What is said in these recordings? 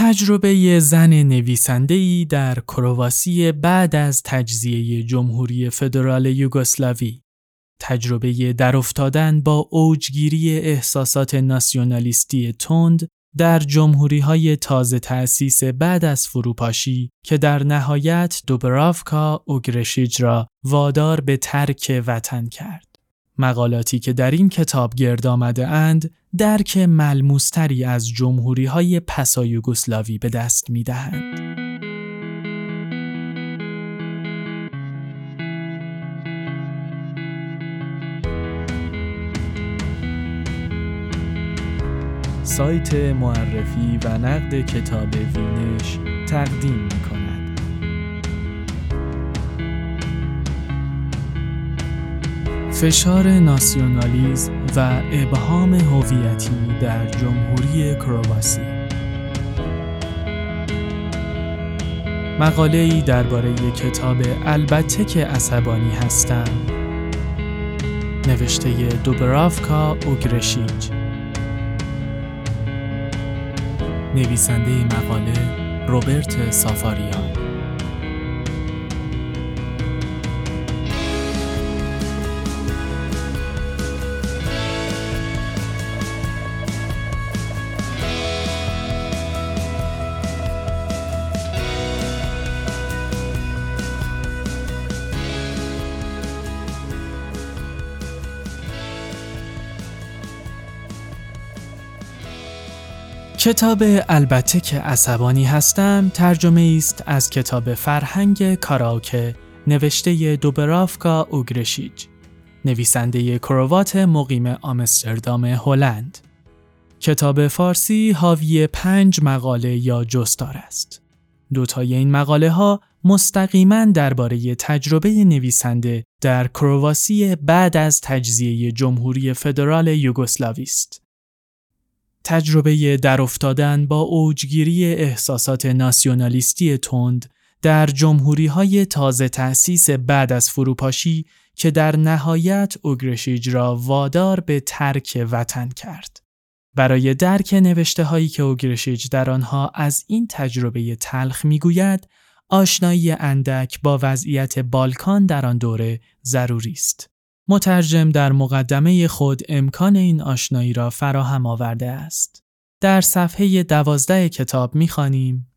تجربه زن نویسنده‌ای در کرواسی بعد از تجزیه جمهوری فدرال یوگسلاوی تجربه در افتادن با اوجگیری احساسات ناسیونالیستی تند در جمهوری های تازه تأسیس بعد از فروپاشی که در نهایت دوبرافکا اوگرشیج را وادار به ترک وطن کرد. مقالاتی که در این کتاب گرد آمده اند درک ملموستری از جمهوری های پسا یوگسلاوی به دست می دهند. سایت معرفی و نقد کتاب وینش تقدیم می فشار ناسیونالیزم و ابهام هویتی در جمهوری کرواسی. مقاله ای درباره کتاب البته که عصبانی هستم. نوشته دوبرافکا اوگرشیج نویسنده مقاله روبرت سافاریان. کتاب البته که عصبانی هستم ترجمه است از کتاب فرهنگ کاراوکه نوشته دوبرافکا اوگرشیج نویسنده کروات مقیم آمستردام هلند. کتاب فارسی حاوی پنج مقاله یا جستار است. دوتای این مقاله ها مستقیما درباره تجربه نویسنده در کرواسی بعد از تجزیه جمهوری فدرال یوگسلاوی است. تجربه در افتادن با اوجگیری احساسات ناسیونالیستی تند در جمهوری های تازه تأسیس بعد از فروپاشی که در نهایت اوگرشیج را وادار به ترک وطن کرد. برای درک نوشته هایی که اوگرشیج در آنها از این تجربه تلخ می‌گوید، آشنایی اندک با وضعیت بالکان در آن دوره ضروری است. مترجم در مقدمه خود امکان این آشنایی را فراهم آورده است. در صفحه دوازده کتاب می‌خوانیم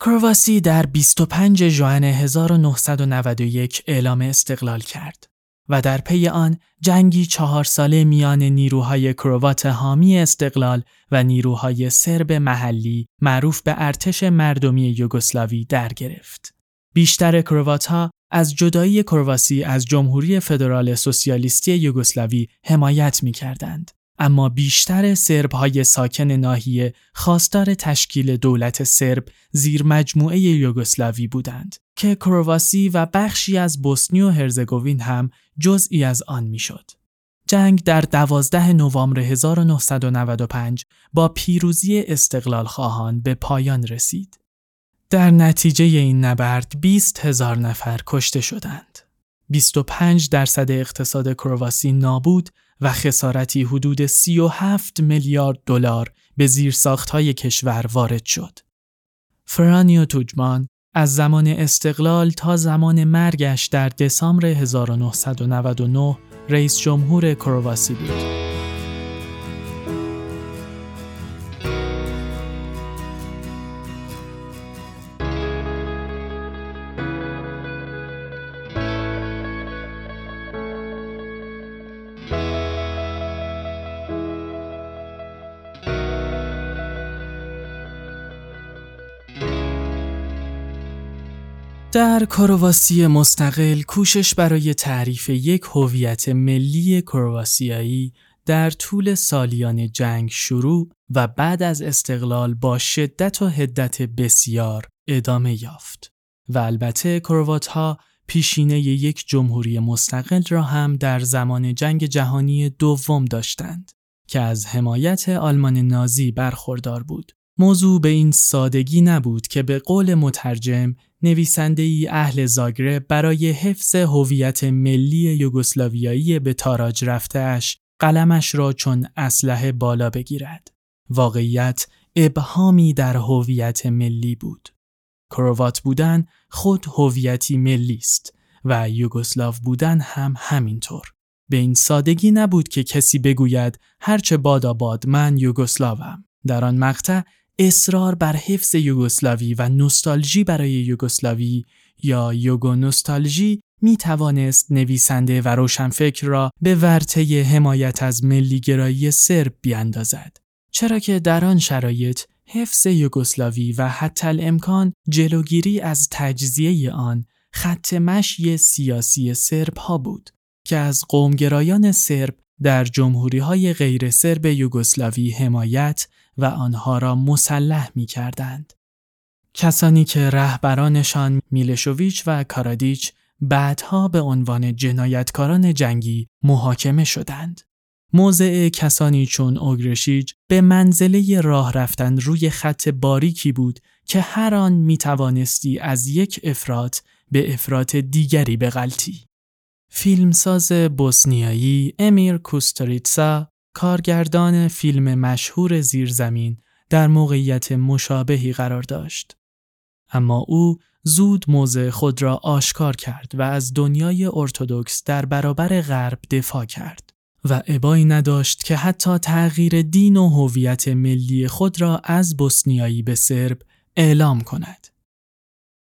کرواسی در 25 ژوئن 1991 اعلام استقلال کرد و در پی آن جنگی چهار ساله میان نیروهای کروات حامی استقلال و نیروهای سرب محلی معروف به ارتش مردمی یوگسلاوی در گرفت. بیشتر کروات ها از جدایی کرواسی از جمهوری فدرال سوسیالیستی یوگسلاوی حمایت می کردند. اما بیشتر سرب های ساکن ناحیه خواستار تشکیل دولت سرب زیر مجموعه یوگسلاوی بودند که کرواسی و بخشی از بوسنی و هرزگوین هم جزئی از آن می‌شد. جنگ در 12 نوامبر 1995 با پیروزی استقلال خواهان به پایان رسید. در نتیجه این نبرد 20 هزار نفر کشته شدند. 25 درصد اقتصاد کرواسی نابود و خسارتی حدود 37 میلیارد دلار به زیرساختهای کشور وارد شد. فرانیو توجمان از زمان استقلال تا زمان مرگش در دسامبر 1999 رئیس جمهور کرواسی بود. در کرواسی مستقل کوشش برای تعریف یک هویت ملی کرواسیایی در طول سالیان جنگ شروع و بعد از استقلال با شدت و هدت بسیار ادامه یافت و البته کروات ها پیشینه یک جمهوری مستقل را هم در زمان جنگ جهانی دوم داشتند که از حمایت آلمان نازی برخوردار بود. موضوع به این سادگی نبود که به قول مترجم نویسنده ای اهل زاگرب برای حفظ هویت ملی یوگسلاویایی به تاراج رفتهاش قلمش را چون اسلحه بالا بگیرد. واقعیت ابهامی در هویت ملی بود. کرووات بودن خود هویتی ملی است و یوگسلاو بودن هم همینطور. به این سادگی نبود که کسی بگوید هرچه باد من یوگسلاوم. در آن مقطع اصرار بر حفظ یوگسلاوی و نوستالژی برای یوگسلاوی یا یوگو نوستالژی می توانست نویسنده و روشنفکر را به ورطه حمایت از ملیگرایی سرب بیاندازد. چرا که در آن شرایط حفظ یوگسلاوی و حتی الامکان جلوگیری از تجزیه آن خط مشی سیاسی سرب ها بود که از قومگرایان سرب در جمهوری های غیر سرب یوگسلاوی حمایت و آنها را مسلح می کردند. کسانی که رهبرانشان میلشوویچ و کارادیچ بعدها به عنوان جنایتکاران جنگی محاکمه شدند. موضع کسانی چون اوگرشیج به منزله راه رفتن روی خط باریکی بود که هر آن می توانستی از یک افراد به افراد دیگری بغلطی. فیلمساز بوسنیایی امیر کوستریتسا کارگردان فیلم مشهور زیرزمین در موقعیت مشابهی قرار داشت. اما او زود موضع خود را آشکار کرد و از دنیای ارتودکس در برابر غرب دفاع کرد و ابایی نداشت که حتی تغییر دین و هویت ملی خود را از بوسنیایی به سرب اعلام کند.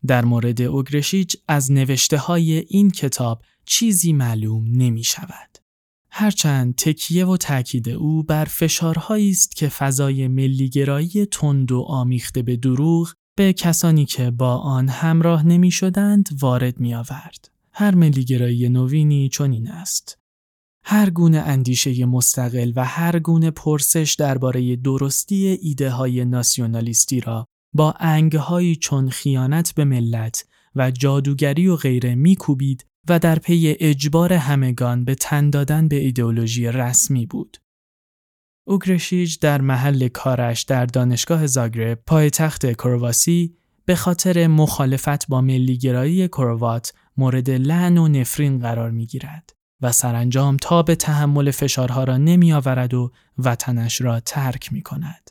در مورد اوگرشیچ از نوشته های این کتاب چیزی معلوم نمی شود. هرچند تکیه و تاکید او بر فشارهایی است که فضای ملیگرایی تند و آمیخته به دروغ به کسانی که با آن همراه نمی شدند وارد می آورد. هر ملیگرایی نوینی چنین است. هر گونه اندیشه مستقل و هر گونه پرسش درباره درستی ایده های ناسیونالیستی را با انگهایی چون خیانت به ملت و جادوگری و غیره میکوبید و در پی اجبار همگان به تن دادن به ایدئولوژی رسمی بود. اوگرشیج در محل کارش در دانشگاه زاگرب پایتخت کرواسی به خاطر مخالفت با ملیگرایی کروات مورد لعن و نفرین قرار می گیرد و سرانجام تا به تحمل فشارها را نمی آورد و وطنش را ترک می کند.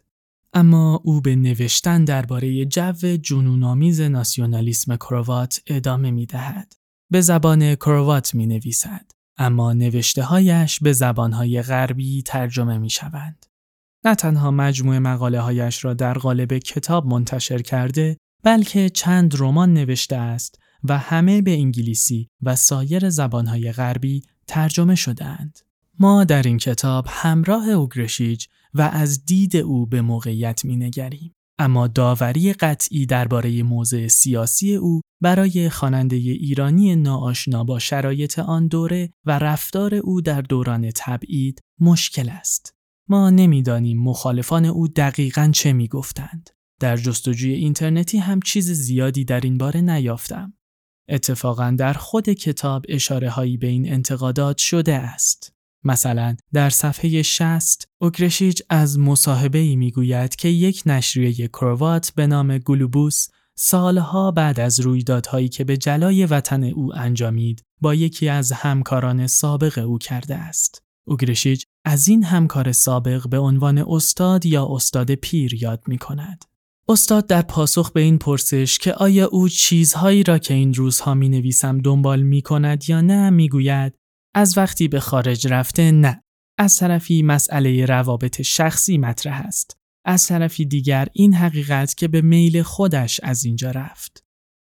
اما او به نوشتن درباره جو جنونآمیز ناسیونالیسم کروات ادامه می دهد. به زبان کروات می نویسد. اما نوشته هایش به زبانهای غربی ترجمه می شوند. نه تنها مجموع مقاله هایش را در قالب کتاب منتشر کرده بلکه چند رمان نوشته است و همه به انگلیسی و سایر زبانهای غربی ترجمه شدهاند. ما در این کتاب همراه اوگرشیج و از دید او به موقعیت می نگریم. اما داوری قطعی درباره موضع سیاسی او برای خواننده ایرانی ناآشنا با شرایط آن دوره و رفتار او در دوران تبعید مشکل است. ما نمی‌دانیم مخالفان او دقیقا چه می‌گفتند. در جستجوی اینترنتی هم چیز زیادی در این باره نیافتم. اتفاقا در خود کتاب اشاره هایی به این انتقادات شده است. مثلا در صفحه 60 اوکرشیچ از مصاحبه ای می‌گوید که یک نشریه کروات به نام گلوبوس سالها بعد از رویدادهایی که به جلای وطن او انجامید با یکی از همکاران سابق او کرده است. اوگرشیج از این همکار سابق به عنوان استاد یا استاد پیر یاد می کند. استاد در پاسخ به این پرسش که آیا او چیزهایی را که این روزها می نویسم دنبال می کند یا نه می گوید از وقتی به خارج رفته نه. از طرفی مسئله روابط شخصی مطرح است. از طرفی دیگر این حقیقت که به میل خودش از اینجا رفت.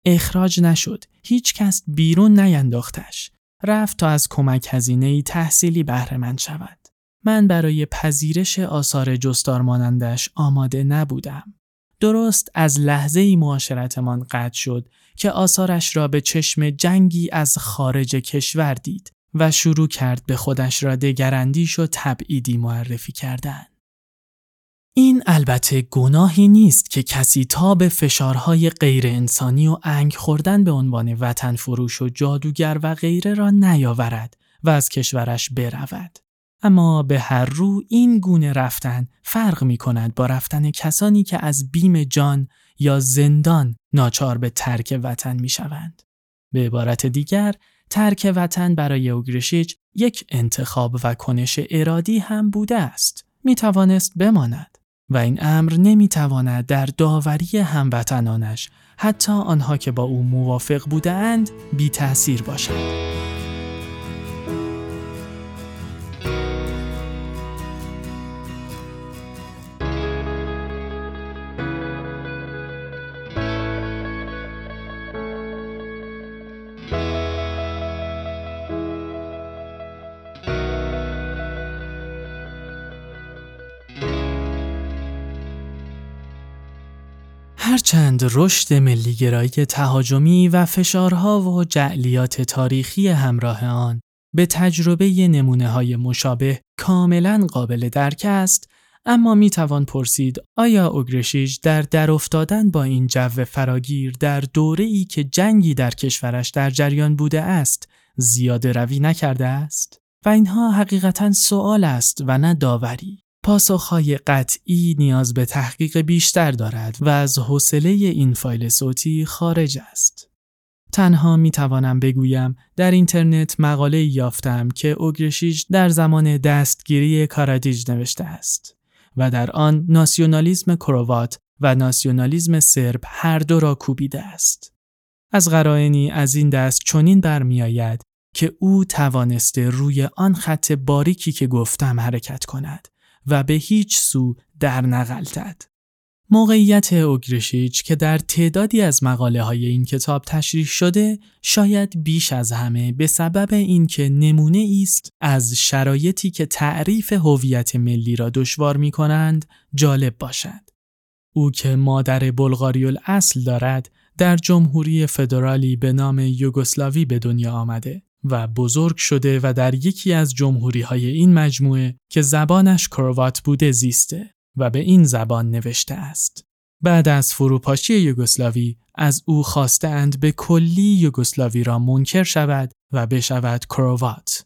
اخراج نشد. هیچ کس بیرون نینداختش. رفت تا از کمک هزینه تحصیلی بهره مند شود. من برای پذیرش آثار جستار مانندش آماده نبودم. درست از لحظه ای معاشرتمان قطع شد که آثارش را به چشم جنگی از خارج کشور دید و شروع کرد به خودش را دگراندیش و تبعیدی معرفی کردن. این البته گناهی نیست که کسی تا به فشارهای غیر انسانی و انگ خوردن به عنوان وطن فروش و جادوگر و غیره را نیاورد و از کشورش برود. اما به هر رو این گونه رفتن فرق می کند با رفتن کسانی که از بیم جان یا زندان ناچار به ترک وطن می شوند. به عبارت دیگر ترک وطن برای اوگرشیچ یک انتخاب و کنش ارادی هم بوده است. می توانست بماند. و این امر نمی‌تواند در داوری هموطنانش حتی آنها که با او موافق بودند بی تأثیر باشد. هرچند رشد ملیگرایی تهاجمی و فشارها و جعلیات تاریخی همراه آن به تجربه نمونه های مشابه کاملا قابل درک است اما می توان پرسید آیا اوگرشیج در در افتادن با این جو فراگیر در دوره ای که جنگی در کشورش در جریان بوده است زیاده روی نکرده است؟ و اینها حقیقتا سوال است و نه داوری. پاسخهای قطعی نیاز به تحقیق بیشتر دارد و از حوصله این فایل صوتی خارج است. تنها می توانم بگویم در اینترنت مقاله یافتم که اوگرشیج در زمان دستگیری کارادیج نوشته است و در آن ناسیونالیزم کروات و ناسیونالیزم سرب هر دو را کوبیده است. از قرائنی از این دست چنین برمیآید که او توانسته روی آن خط باریکی که گفتم حرکت کند و به هیچ سو در نغلتد. موقعیت اوگرشیچ که در تعدادی از مقاله های این کتاب تشریح شده شاید بیش از همه به سبب اینکه نمونه است از شرایطی که تعریف هویت ملی را دشوار می کنند جالب باشد. او که مادر بلغاری اصل دارد در جمهوری فدرالی به نام یوگسلاوی به دنیا آمده و بزرگ شده و در یکی از جمهوری های این مجموعه که زبانش کروات بوده زیسته و به این زبان نوشته است. بعد از فروپاشی یوگسلاوی از او خواستند به کلی یوگسلاوی را منکر شود و بشود کروات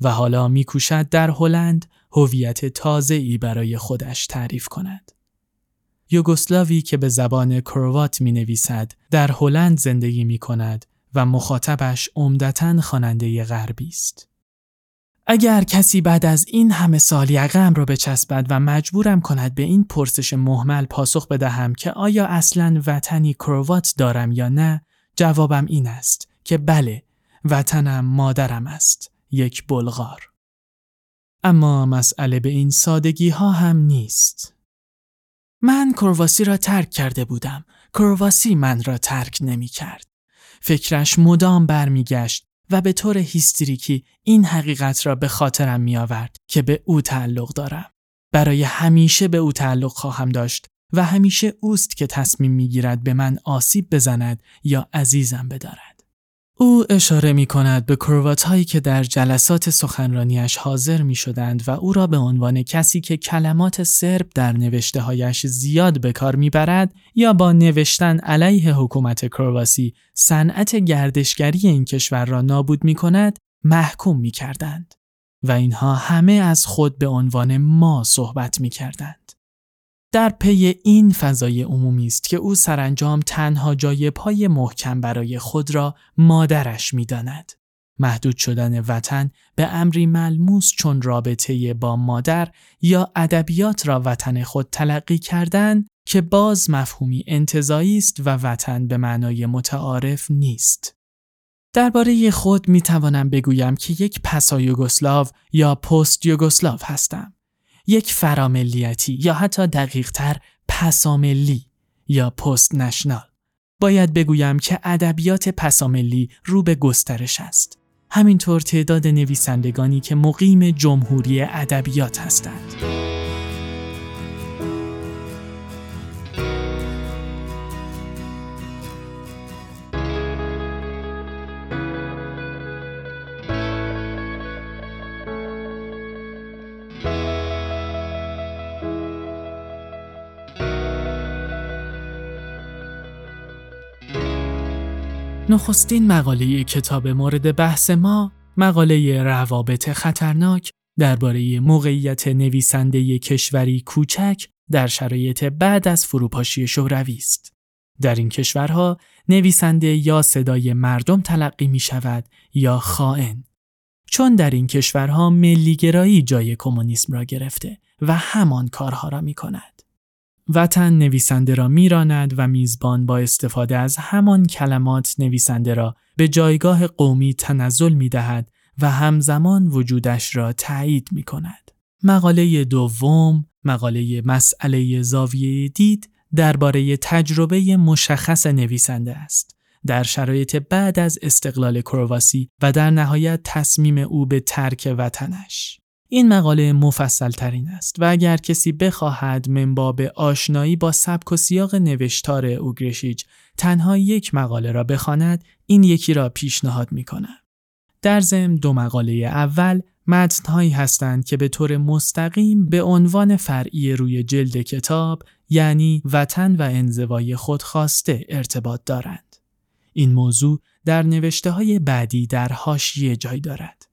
و حالا میکوشد در هلند هویت تازه ای برای خودش تعریف کند. یوگسلاوی که به زبان کروات می نویسد در هلند زندگی می کند و مخاطبش عمدتا خواننده غربی است. اگر کسی بعد از این همه سال یقم را بچسبد و مجبورم کند به این پرسش محمل پاسخ بدهم که آیا اصلا وطنی کروات دارم یا نه جوابم این است که بله وطنم مادرم است یک بلغار. اما مسئله به این سادگی ها هم نیست. من کرواسی را ترک کرده بودم. کرواسی من را ترک نمی کرد فکرش مدام برمیگشت و به طور هیستریکی این حقیقت را به خاطرم می آورد که به او تعلق دارم. برای همیشه به او تعلق خواهم داشت و همیشه اوست که تصمیم می گیرد به من آسیب بزند یا عزیزم بدارد. او اشاره می کند به کروات هایی که در جلسات سخنرانیش حاضر می شدند و او را به عنوان کسی که کلمات سرب در نوشته هایش زیاد به کار می برد یا با نوشتن علیه حکومت کرواسی صنعت گردشگری این کشور را نابود می کند محکوم می کردند. و اینها همه از خود به عنوان ما صحبت می کردند. در پی این فضای عمومی است که او سرانجام تنها جای پای محکم برای خود را مادرش می‌داند. محدود شدن وطن به امری ملموس چون رابطه با مادر یا ادبیات را وطن خود تلقی کردن که باز مفهومی انتظایی است و وطن به معنای متعارف نیست. درباره خود می توانم بگویم که یک پسا یوگسلاو یا پست یوگسلاو هستم. یک فراملیتی یا حتی دقیقتر پساملی یا پست نشنال. باید بگویم که ادبیات پساملی رو به گسترش است. همینطور تعداد نویسندگانی که مقیم جمهوری ادبیات هستند. نخستین مقاله کتاب مورد بحث ما مقاله روابط خطرناک درباره موقعیت نویسنده کشوری کوچک در شرایط بعد از فروپاشی شوروی است. در این کشورها نویسنده یا صدای مردم تلقی می شود یا خائن. چون در این کشورها ملیگرایی جای کمونیسم را گرفته و همان کارها را می کند. وطن نویسنده را میراند و میزبان با استفاده از همان کلمات نویسنده را به جایگاه قومی تنزل می دهد و همزمان وجودش را تایید می کند. مقاله دوم، مقاله مسئله زاویه دید درباره تجربه مشخص نویسنده است. در شرایط بعد از استقلال کرواسی و در نهایت تصمیم او به ترک وطنش. این مقاله مفصل ترین است و اگر کسی بخواهد منباب آشنایی با سبک و سیاق نوشتار اوگرشیج تنها یک مقاله را بخواند این یکی را پیشنهاد می کنم. در ضمن دو مقاله اول متنهایی هستند که به طور مستقیم به عنوان فرعی روی جلد کتاب یعنی وطن و انزوای خودخواسته ارتباط دارند. این موضوع در نوشته های بعدی در حاشیه جای دارد.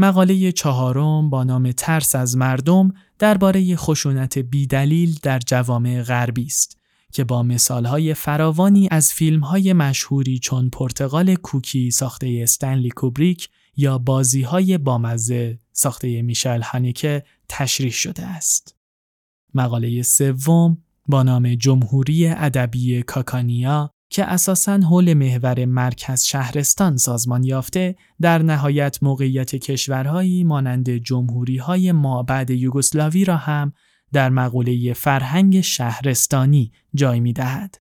مقاله چهارم با نام ترس از مردم درباره خشونت بیدلیل در جوامع غربی است که با مثالهای فراوانی از فیلمهای مشهوری چون پرتغال کوکی ساخته استنلی کوبریک یا بازیهای بامزه ساخته میشل هانیکه تشریح شده است. مقاله سوم با نام جمهوری ادبی کاکانیا که اساساً حول محور مرکز شهرستان سازمان یافته در نهایت موقعیت کشورهایی مانند جمهوریهای ما بعد یوگسلاوی را هم در مقوله فرهنگ شهرستانی جای می دهد.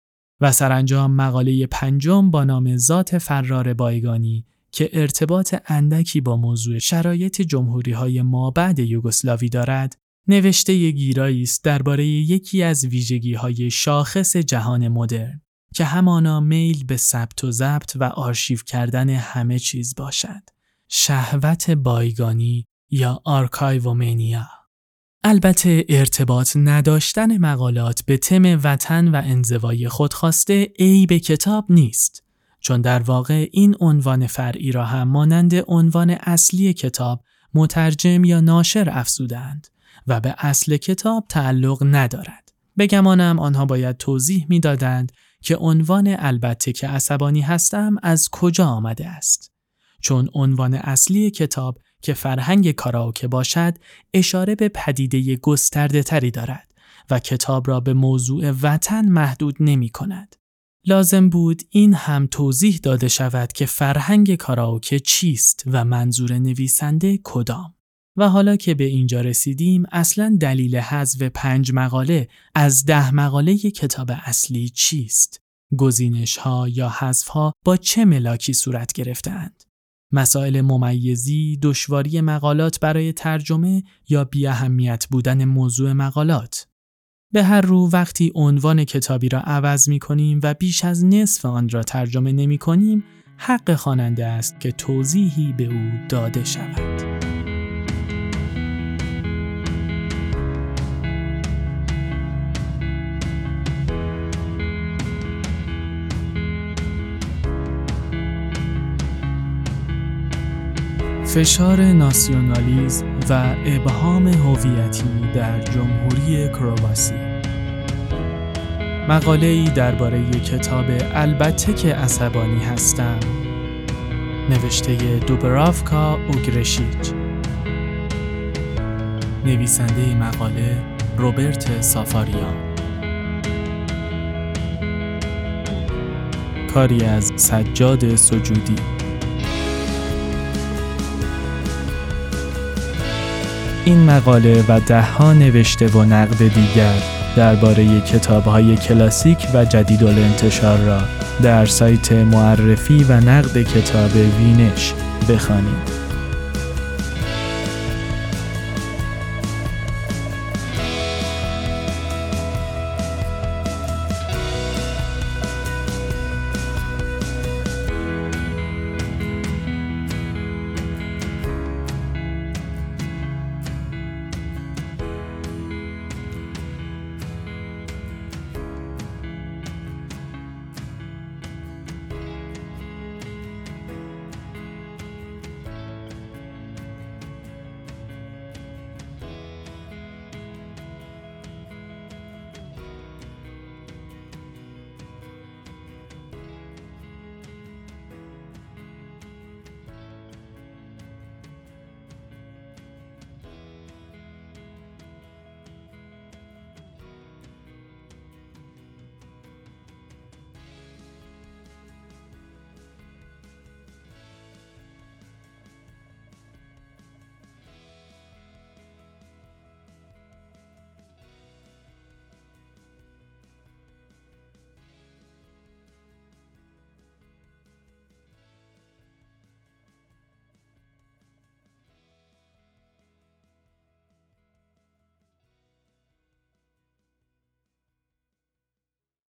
و سرانجام مقاله پنجم با نام ذات فرار بایگانی که ارتباط اندکی با موضوع شرایط جمهوری های ما بعد یوگسلاوی دارد نوشته گیرایی است درباره یکی از ویژگی های شاخص جهان مدرن که همانا میل به ثبت و ضبط و آرشیو کردن همه چیز باشد. شهوت بایگانی یا archive mania البته ارتباط نداشتن مقالات به تم وطن و انزوای خودخواسته به کتاب نیست چون در واقع این عنوان فرعی را هم مانند عنوان اصلی کتاب مترجم یا ناشر افزودند و به اصل کتاب تعلق ندارد. بگمانم آنها باید توضیح می‌دادند که عنوان البته که عصبانی هستم از کجا آمده است. چون عنوان اصلی کتاب که فرهنگ کاراوکه باشد اشاره به پدیده گسترده تری دارد و کتاب را به موضوع وطن محدود نمی کند. لازم بود این هم توضیح داده شود که فرهنگ کاراوکه چیست و منظور نویسنده کدام. و حالا که به اینجا رسیدیم اصلا دلیل حذف پنج مقاله از ده مقاله کتاب اصلی چیست؟ گزینش ها یا حذف ها با چه ملاکی صورت گرفتند؟ مسائل ممیزی، دشواری مقالات برای ترجمه یا بیاهمیت بودن موضوع مقالات؟ به هر رو وقتی عنوان کتابی را عوض می کنیم و بیش از نصف آن را ترجمه نمی کنیم، حق خواننده است که توضیحی به او داده شود. فشار ناسیونالیزم و ابهام هویتی در جمهوری کرواسی. مقاله ای درباره کتاب البته که عصبانی هستم. نوشته دوبرافکا اوگرشیچ. نویسنده مقاله روبرت سافاریان. کاری از سجاد سجودی. این مقاله و دهها نوشته و نقد دیگر درباره کتابهای کلاسیک و جدید انتشار را در سایت معرفی و نقد کتاب وینش بخوانید.